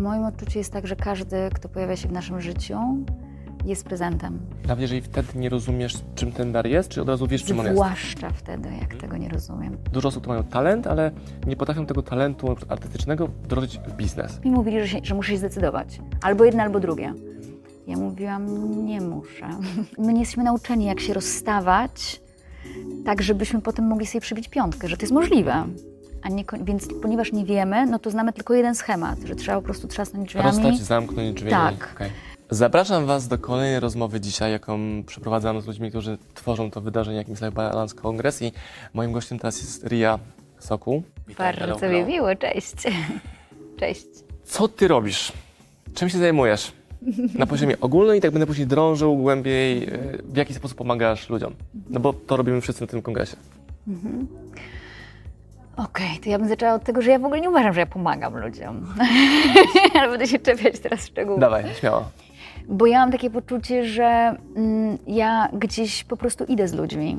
Moim odczuciu jest tak, że każdy, kto pojawia się w naszym życiu, jest prezentem. Nawet jeżeli wtedy nie rozumiesz, czym ten dar jest, czy od razu wiesz, czym on jest? Zwłaszcza wtedy, jak tego nie rozumiem. Dużo osób to mają talent, ale nie potrafią tego talentu artystycznego wdrożyć w biznes. Mi mówili, że, się, że muszę się zdecydować. Albo jedno, albo drugie. Ja mówiłam, nie muszę. My nie jesteśmy nauczeni, jak się rozstawać, tak żebyśmy potem mogli sobie przybić piątkę, że to jest możliwe. A nie, więc ponieważ nie wiemy, no to znamy tylko jeden schemat, że trzeba po prostu trzasnąć drzwiami. Rozstać, zamknąć drzwi. Tak. Okej. Zapraszam Was do kolejnej rozmowy dzisiaj, jaką przeprowadzam z ludźmi, którzy tworzą to wydarzenie, jakim jest Life Balance Congress i moim gościem teraz jest Ria. Witaj, hello, Bardzo mi miło, cześć. Cześć. Co Ty robisz? Czym się zajmujesz? Na poziomie ogólnym i tak będę później drążył głębiej, y, w jaki sposób pomagasz ludziom. No bo to robimy wszyscy na tym kongresie. Okej, to ja bym zaczęła od tego, że ja w ogóle nie uważam, że ja pomagam ludziom. Ale będę się czepiać teraz szczegółów. Dawaj, śmiało. Bo ja mam takie poczucie, że mm, ja gdzieś po prostu idę z ludźmi.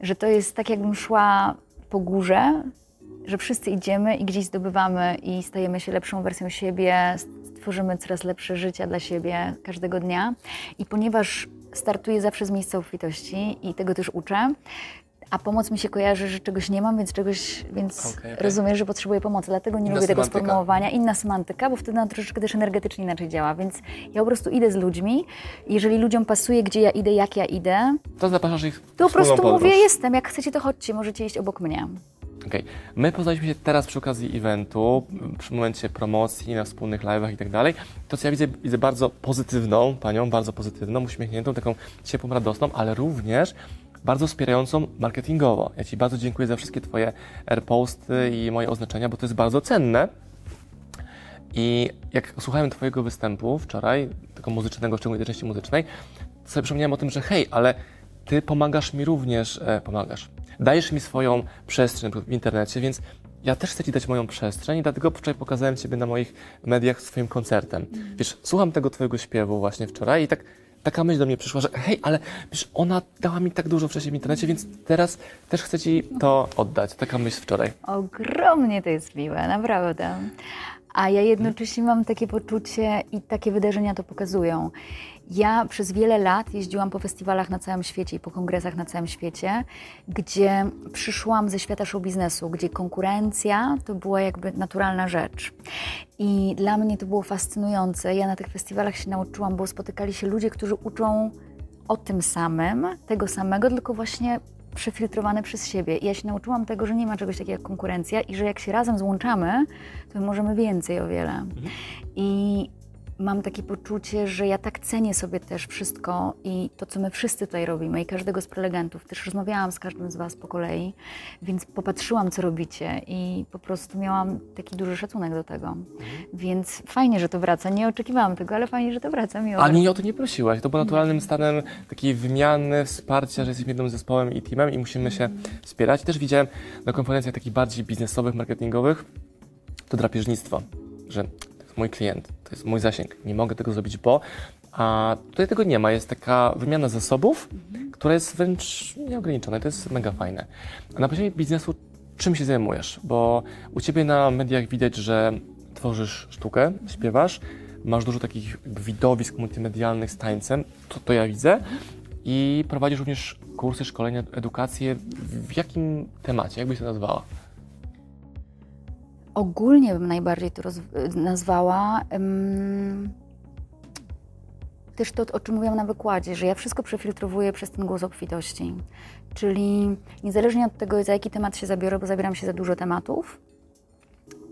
Że to jest tak, jakbym szła po górze, że wszyscy idziemy i gdzieś zdobywamy i stajemy się lepszą wersją siebie, tworzymy coraz lepsze życia dla siebie każdego dnia. I ponieważ startuję zawsze z miejsca obfitości i tego też uczę, a pomoc mi się kojarzy, że czegoś nie mam, więc czegoś, więc Okej, okej. rozumiem, że potrzebuję pomocy. Dlatego nie Inna lubię tego semantyka. sformułowania. Inna semantyka, bo wtedy ona troszeczkę też energetycznie inaczej działa. Więc ja po prostu idę z ludźmi. Jeżeli ludziom pasuje, gdzie ja idę, jak ja idę, To zapraszasz ich to po prostu podróż. mówię, jestem. Jak chcecie, to chodźcie, możecie iść obok mnie. Okej. My poznaliśmy się teraz przy okazji eventu, przy momencie promocji, na wspólnych live'ach i tak dalej. To, co ja widzę, widzę bardzo pozytywną panią, bardzo pozytywną, uśmiechniętą, taką ciepłą, radosną, ale również bardzo wspierającą marketingowo. Ja Ci bardzo dziękuję za wszystkie Twoje airposty i moje oznaczenia, bo to jest bardzo cenne. I jak słuchałem Twojego występu wczoraj, tego muzycznego, szczególnie tej części muzycznej, to sobie przypomniałem o tym, że hej, ale Ty pomagasz mi również, e, pomagasz. Dajesz mi swoją przestrzeń w internecie, więc ja też chcę Ci dać moją przestrzeń i dlatego wczoraj pokazałem Ciebie na moich mediach swoim koncertem. Wiesz, słucham tego Twojego śpiewu właśnie wczoraj i tak taka myśl do mnie przyszła, że hej, ale wiesz, ona dała mi tak dużo wcześniej w internecie, więc teraz też chcę Ci to oddać. Taka myśl wczoraj. Ogromnie to jest miłe, naprawdę. A ja jednocześnie mam takie poczucie i takie wydarzenia to pokazują. Ja przez wiele lat jeździłam po festiwalach na całym świecie i po kongresach na całym świecie, gdzie przyszłam ze świata show biznesu, gdzie konkurencja to była jakby naturalna rzecz. I dla mnie to było fascynujące. Ja na tych festiwalach się nauczyłam, bo spotykali się ludzie, którzy uczą o tym samym, tego samego, tylko właśnie przefiltrowane przez siebie. I ja się nauczyłam tego, że nie ma czegoś takiego jak konkurencja i że jak się razem złączamy, to my możemy więcej o wiele. I mam takie poczucie, że ja tak cenię sobie też wszystko i to, co my wszyscy tutaj robimy i każdego z prelegentów. Też rozmawiałam z każdym z Was po kolei, więc popatrzyłam, co robicie i po prostu miałam taki duży szacunek do tego. Więc fajnie, że to wraca. Nie oczekiwałam tego, ale fajnie, że to wraca. Miło. Ale o to nie prosiłaś. To było naturalnym stanem takiej wymiany, wsparcia, że jesteśmy jednym zespołem i teamem i musimy się wspierać. Też widziałem na konferencjach takich bardziej biznesowych, marketingowych, to drapieżnictwo, że mój klient, to jest mój zasięg, nie mogę tego zrobić, bo... A tutaj tego nie ma. Jest taka wymiana zasobów, która jest wręcz nieograniczona to jest mega fajne. A na poziomie biznesu czym się zajmujesz? Bo u Ciebie na mediach widać, że tworzysz sztukę, śpiewasz, masz dużo takich widowisk multimedialnych z tańcem, to, to ja widzę. I prowadzisz również kursy, szkolenia, edukację. W jakim temacie? Jakbyś to nazwała? Ogólnie bym najbardziej to nazwała. em, też to, o czym mówiłam na wykładzie, że ja wszystko przefiltrowuję przez ten głos obfitości. Czyli niezależnie od tego, za jaki temat się zabiorę, bo zabieram się za dużo tematów,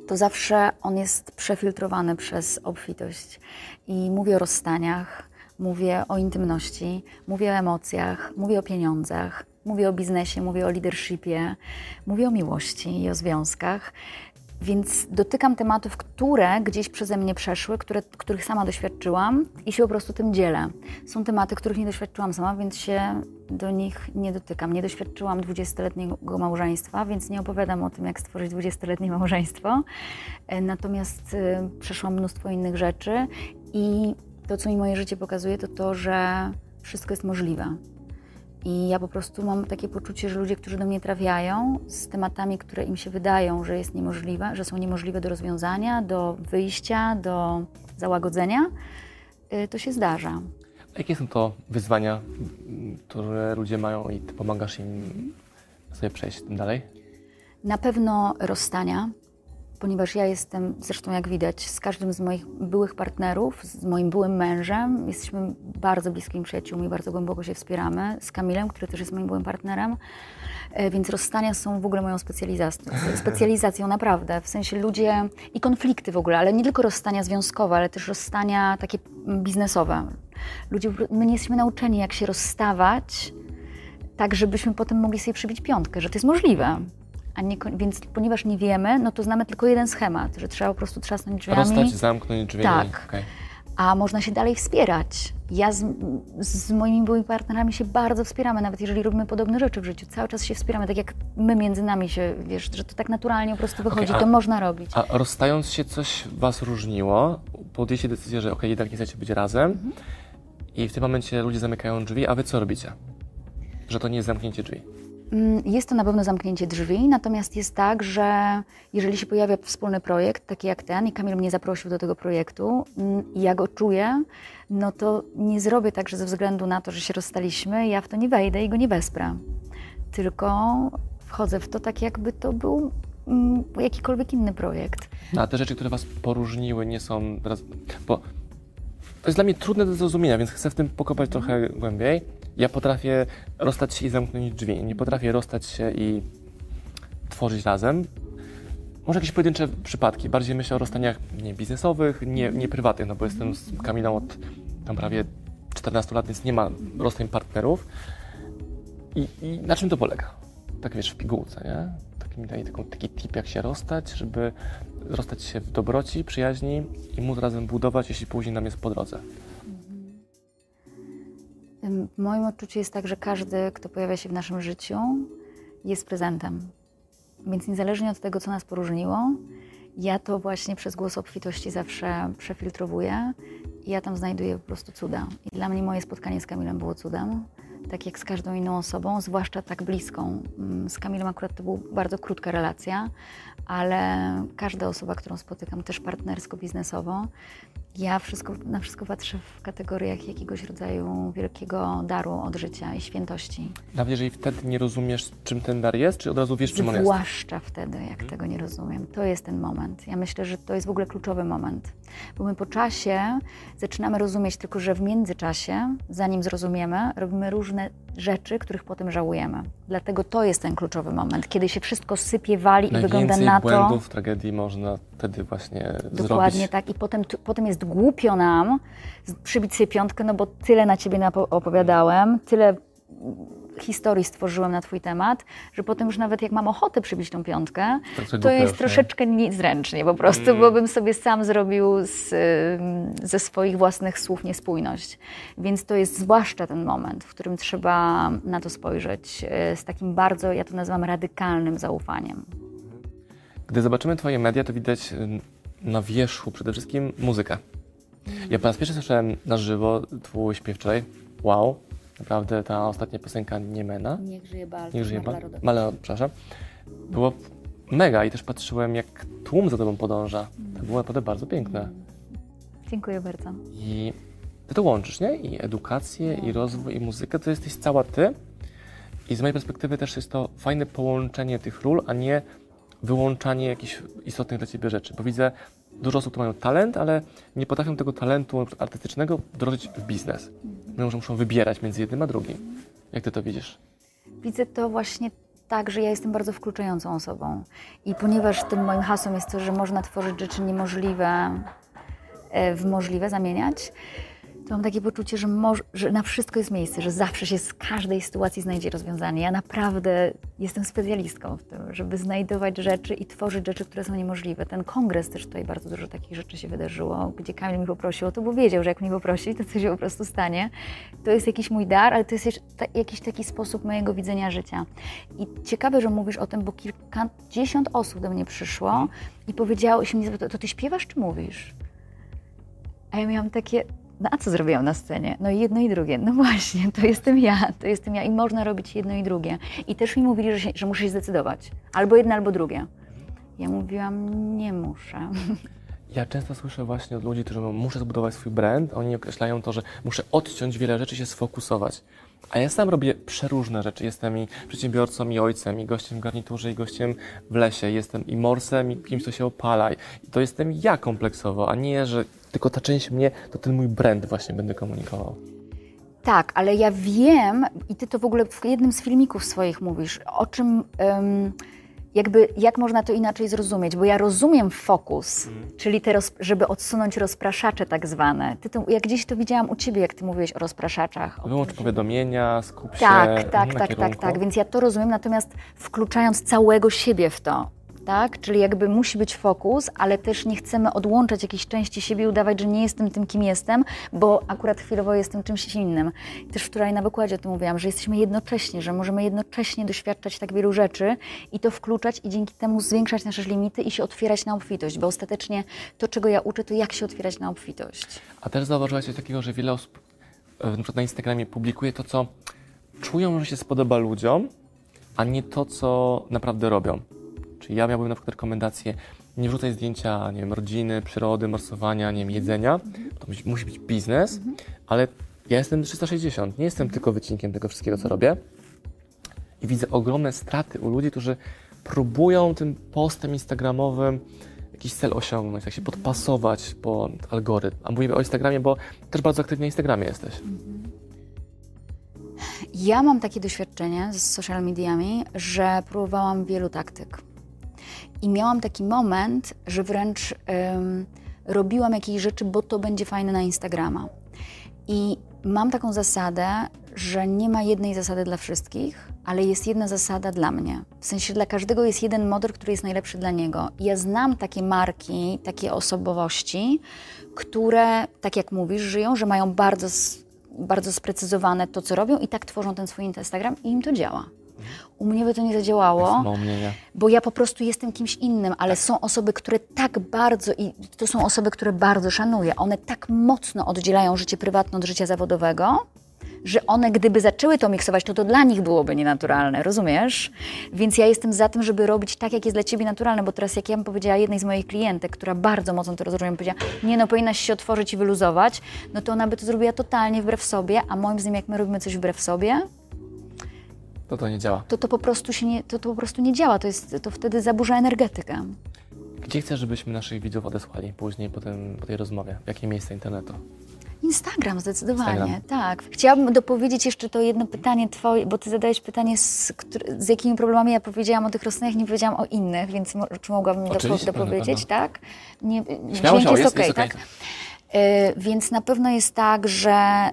to zawsze on jest przefiltrowany przez obfitość. I mówię o rozstaniach, mówię o intymności, mówię o emocjach, mówię o pieniądzach, mówię o biznesie, mówię o leadershipie, mówię o miłości i o związkach. Więc dotykam tematów, które gdzieś przeze mnie przeszły, które, których sama doświadczyłam i się po prostu tym dzielę. Są tematy, których nie doświadczyłam sama, więc się do nich nie dotykam. Nie doświadczyłam 20-letniego małżeństwa, więc nie opowiadam o tym, jak stworzyć 20-letnie małżeństwo. E, Natomiast e, przeszłam mnóstwo innych rzeczy i to, co mi moje życie pokazuje, to to, że wszystko jest możliwe. I ja po prostu mam takie poczucie, że ludzie, którzy do mnie trafiają z tematami, które im się wydają, że jest niemożliwe, że są niemożliwe do rozwiązania, do wyjścia, do załagodzenia, y, to się zdarza. A jakie są to wyzwania, które ludzie mają i ty pomagasz im sobie przejść tym dalej? Na pewno rozstania, ponieważ ja jestem, zresztą jak widać, z każdym z moich byłych partnerów, z moim byłym mężem, jesteśmy bardzo bliskimi przyjaciółmi, bardzo głęboko się wspieramy, z Kamilem, który też jest moim byłym partnerem, E, więc rozstania są w ogóle moją specjalizacją, specjalizacją naprawdę, w sensie ludzie i konflikty w ogóle, ale nie tylko rozstania związkowe, ale też rozstania takie biznesowe. Ludzie, my nie jesteśmy nauczeni, jak się rozstawać, tak żebyśmy potem mogli sobie przybić piątkę, że to jest możliwe. A nie, więc ponieważ nie wiemy, no to znamy tylko jeden schemat, że trzeba po prostu trzasnąć drzwiami, Rozstać, zamknąć drzwi. Tak. okej. a można się dalej wspierać. Ja z, z moimi byłymi partnerami się bardzo wspieramy, nawet jeżeli robimy podobne rzeczy w życiu. Cały czas się wspieramy, tak jak my między nami się, wiesz, że to tak naturalnie po prostu wychodzi, a- to można robić. A rozstając się, coś was różniło? Podjęliście decyzję, że okej, jednak nie chcecie być razem Mhm. i w tym momencie ludzie zamykają drzwi, a wy co robicie? Że to nie jest zamknięcie drzwi. Mm, Jest to na pewno zamknięcie drzwi, natomiast jest tak, że jeżeli się pojawia wspólny projekt, taki jak ten, i Kamil mnie zaprosił do tego projektu, mm, i ja go czuję, no to nie zrobię tak, że ze względu na to, że się rozstaliśmy, ja w to nie wejdę i go nie wesprę. Tylko wchodzę w to tak, jakby to był mm, jakikolwiek inny projekt. No, a te rzeczy, które was poróżniły, nie są. Teraz, bo to jest dla mnie trudne do zrozumienia, więc chcę w tym pokopać trochę głębiej. Ja potrafię rozstać się i zamknąć drzwi. Nie potrafię rozstać się i tworzyć razem. Może jakieś pojedyncze przypadki. Bardziej myślę o rozstaniach nie biznesowych, nie, nie prywatnych, no bo jestem z Kamilą od tam prawie 14 lat, więc nie ma rozstań partnerów. I, I na czym to polega? Tak wiesz, w pigułce, nie? Taki mi daje taką, taki tip, jak się rozstać, żeby rozstać się w dobroci, przyjaźni i móc razem budować, jeśli później nam jest po drodze. W moim odczuciu jest tak, że każdy, kto pojawia się w naszym życiu, jest prezentem. Więc niezależnie od tego, co nas poróżniło, ja to właśnie przez głos obfitości zawsze przefiltrowuję i ja tam znajduję po prostu cuda. I dla mnie moje spotkanie z Kamilem było cudem, tak jak z każdą inną osobą, zwłaszcza tak bliską. Mm, Z Kamilem akurat to była bardzo krótka relacja, ale każda osoba, którą spotykam, też partnersko-biznesowo, ja wszystko, na wszystko patrzę w kategoriach jakiegoś rodzaju wielkiego daru od życia i świętości. Nawet jeżeli wtedy nie rozumiesz, czym ten dar jest, czy od razu wiesz, czym on jest? Zwłaszcza wtedy, jak tego nie rozumiem. To jest ten moment. Ja myślę, że to jest w ogóle kluczowy moment. Bo my po czasie zaczynamy rozumieć, tylko że w międzyczasie, zanim zrozumiemy, robimy różne rzeczy, których potem żałujemy. Dlatego to jest ten kluczowy moment, kiedy się wszystko sypie, wali i wygląda na to. błędów, tragedii można wtedy właśnie Dokładnie zrobić. tak. I potem, potem jest głupio nam przybić sobie piątkę, no bo tyle na ciebie opowiadałem, tyle historii stworzyłem na twój temat, że potem już nawet jak mam ochotę przybić tą piątkę, to głupio jest troszeczkę niezręcznie po prostu, Mm. bo bym sobie sam zrobił z, ze swoich własnych słów niespójność. Więc to jest zwłaszcza ten moment, w którym trzeba na to spojrzeć y, z takim bardzo, ja to nazywam radykalnym zaufaniem. Gdy zobaczymy Twoje media, to widać ym, na wierzchu przede wszystkim muzykę. Ja po raz pierwszy słyszałem na żywo Twój śpiew wczoraj. Wow, naprawdę ta ostatnia piosenka Niemena. Niech żyje bal. Niech żyje przepraszam. Było mega i też patrzyłem, jak tłum za Tobą podąża. To było naprawdę bardzo piękne. Dziękuję bardzo. I Ty to łączysz, nie? I edukację, i rozwój, i muzykę. To jesteś cała Ty. I z mojej perspektywy też jest to fajne połączenie tych ról, a nie wyłączanie jakichś istotnych dla Ciebie rzeczy. Bo widzę dużo osób, które mają talent, ale nie potrafią tego talentu artystycznego wdrożyć w biznes. Że muszą wybierać między jednym a drugim. Jak Ty to widzisz? Widzę to właśnie tak, że ja jestem bardzo wkluczającą osobą. I ponieważ tym moim hasłem jest to, że można tworzyć rzeczy niemożliwe e, w możliwe, zamieniać, to mam takie poczucie, że, moż, że na wszystko jest miejsce, że zawsze się z każdej sytuacji znajdzie rozwiązanie. Ja naprawdę jestem specjalistką w tym, żeby znajdować rzeczy i tworzyć rzeczy, które są niemożliwe. Ten kongres też tutaj bardzo dużo takich rzeczy się wydarzyło, gdzie Kamil mi poprosił o to, bo wiedział, że jak mnie poprosi, to coś się po prostu stanie. To jest jakiś mój dar, ale to jest ta, jakiś taki sposób mojego widzenia życia. I ciekawe, że mówisz o tym, bo kilkadziesiąt osób do mnie przyszło i powiedziało się mnie, zapytało, to ty śpiewasz czy mówisz? A ja miałam takie, No a co zrobiłam na scenie? No jedno i drugie. No właśnie, to jestem ja, to jestem ja i można robić jedno i drugie. I też mi mówili, że, się, że muszę się zdecydować. Albo jedno, albo drugie. Ja mówiłam, nie muszę. Ja często słyszę właśnie od ludzi, którzy mówią, muszę zbudować swój brand, oni określają to, że muszę odciąć wiele rzeczy, się sfokusować. A ja sam robię przeróżne rzeczy. Jestem i przedsiębiorcą, i ojcem, i gościem w garniturze, i gościem w lesie. Jestem i morsem, i kimś, kto się opala. I to jestem ja kompleksowo, a nie, że tylko ta część mnie, to ten mój brand właśnie będę komunikował. Tak, ale ja wiem, i ty to w ogóle w jednym z filmików swoich mówisz, o czym. Um, jakby jak można to inaczej zrozumieć, bo ja rozumiem fokus, mm. czyli te, roz, żeby odsunąć rozpraszacze tak zwane. Ty to, jak gdzieś to widziałam u ciebie, jak ty mówiłeś o rozpraszaczach. Wyłącz powiadomienia, skup się Tak, tak, tak, tak, tak, więc ja to rozumiem, natomiast wkluczając całego siebie w to, tak? Czyli jakby musi być fokus, ale też nie chcemy odłączać jakiejś części siebie i udawać, że nie jestem tym, kim jestem, bo akurat chwilowo jestem czymś innym. Też wczoraj na wykładzie o tym mówiłam, że jesteśmy jednocześnie, że możemy jednocześnie doświadczać tak wielu rzeczy i to wkluczać i dzięki temu zwiększać nasze limity i się otwierać na obfitość, bo ostatecznie to, czego ja uczę, to jak się otwierać na obfitość. A też zauważyłaś coś takiego, że wiele osób e, na Instagramie publikuje to, co czują, że się spodoba ludziom, a nie to, co naprawdę robią. Czyli ja miałbym na przykład rekomendację, nie wrzucaj zdjęcia, nie wiem, rodziny, przyrody, morsowania, nie wiem, jedzenia. To musi być biznes, ale ja jestem 360, nie jestem tylko wycinkiem tego wszystkiego, co robię. I widzę ogromne straty u ludzi, którzy próbują tym postem instagramowym jakiś cel osiągnąć, tak się podpasować pod algorytm. A mówimy o Instagramie, bo też bardzo aktywnie na Instagramie jesteś. Ja mam takie doświadczenie z social mediami, że próbowałam wielu taktyk. I miałam taki moment, że wręcz robiłam jakieś rzeczy, bo to będzie fajne na Instagrama. I mam taką zasadę, że nie ma jednej zasady dla wszystkich, ale jest jedna zasada dla mnie. W sensie dla każdego jest jeden model, który jest najlepszy dla niego. Ja znam takie marki, takie osobowości, które, tak jak mówisz, żyją, że mają bardzo, bardzo sprecyzowane to, co robią i tak tworzą ten swój Instagram i im to działa. U mnie by to nie zadziałało, bo ja po prostu jestem kimś innym, ale tak. są osoby, które tak bardzo, i to są osoby, które bardzo szanuję, one tak mocno oddzielają życie prywatne od życia zawodowego, że one gdyby zaczęły to miksować, to to dla nich byłoby nienaturalne, rozumiesz? Więc ja jestem za tym, żeby robić tak, jak jest dla ciebie naturalne, bo teraz jak ja bym powiedziała jednej z moich klientek, która bardzo mocno to rozumie, powiedziała, nie no, powinnaś się otworzyć i wyluzować, no to ona by to zrobiła totalnie wbrew sobie, a moim zdaniem jak my robimy coś wbrew sobie, to to nie działa. To to po prostu się nie, to, to po prostu nie działa, to, jest, to wtedy zaburza energetykę. Gdzie chcesz, żebyśmy naszych widzów odesłali później po, tym, po tej rozmowie? W jakie miejsce internetu? Instagram, zdecydowanie, Instagram. tak. Chciałabym dopowiedzieć jeszcze to jedno pytanie twoje, bo ty zadałeś pytanie, z, z jakimi problemami ja powiedziałam o tych roślinach, nie powiedziałam o innych, więc czy mogłabym dopo, dopowiedzieć, tak? Nie, Śmiało dźwięk jest, jest okej, okay, tak? Y, więc na pewno jest tak, że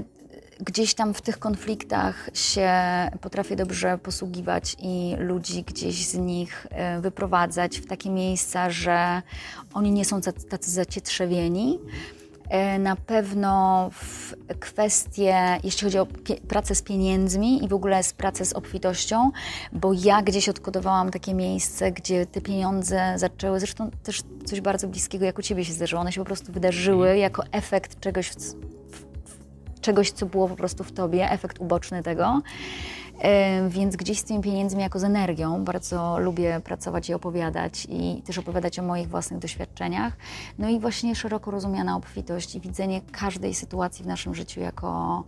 y, gdzieś tam w tych konfliktach się potrafię dobrze posługiwać i ludzi gdzieś z nich e, wyprowadzać w takie miejsca, że oni nie są tacy zacietrzewieni. E, na pewno w kwestie, jeśli chodzi o pracę z pieniędzmi i w ogóle z pracę z obfitością, bo ja gdzieś odkodowałam takie miejsce, gdzie te pieniądze zaczęły, zresztą też coś bardzo bliskiego jak u Ciebie się zdarzyło, one się po prostu wydarzyły jako efekt czegoś, czegoś, co było po prostu w tobie, efekt uboczny tego. Więc gdzieś z tymi pieniędzmi jako z energią bardzo lubię pracować i opowiadać i też opowiadać o moich własnych doświadczeniach. No i właśnie szeroko rozumiana obfitość i widzenie każdej sytuacji w naszym życiu jako,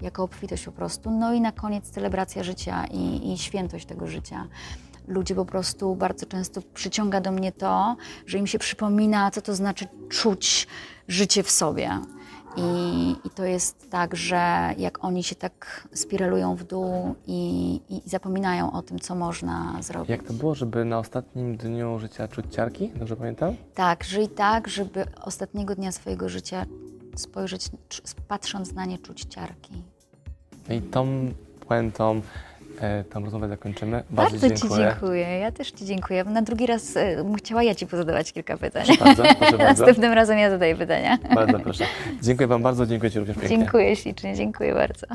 jako obfitość po prostu. No i na koniec celebracja życia i, i świętość tego życia ludzie po prostu bardzo często przyciąga do mnie to, że im się przypomina, co to znaczy czuć życie w sobie. I, I, to jest tak, że jak oni się tak spiralują w dół i, i, zapominają o tym, co można zrobić. Jak to było, żeby na ostatnim dniu życia czuć ciarki? Dobrze pamiętam? Tak, żyj tak, żeby ostatniego dnia swojego życia spojrzeć, patrząc na nie, czuć ciarki. I tą puentą tą rozmowę zakończymy. Bardzo, bardzo Ci dziękuję. Ja też Ci dziękuję. Na drugi raz e, chciała ja Ci pozadawać kilka pytań. Bardzo, proszę bardzo. Następnym razem ja zadaję pytania. Bardzo proszę. Dziękuję Wam bardzo, dziękuję Ci również pięknie. Dziękuję ślicznie, dziękuję bardzo.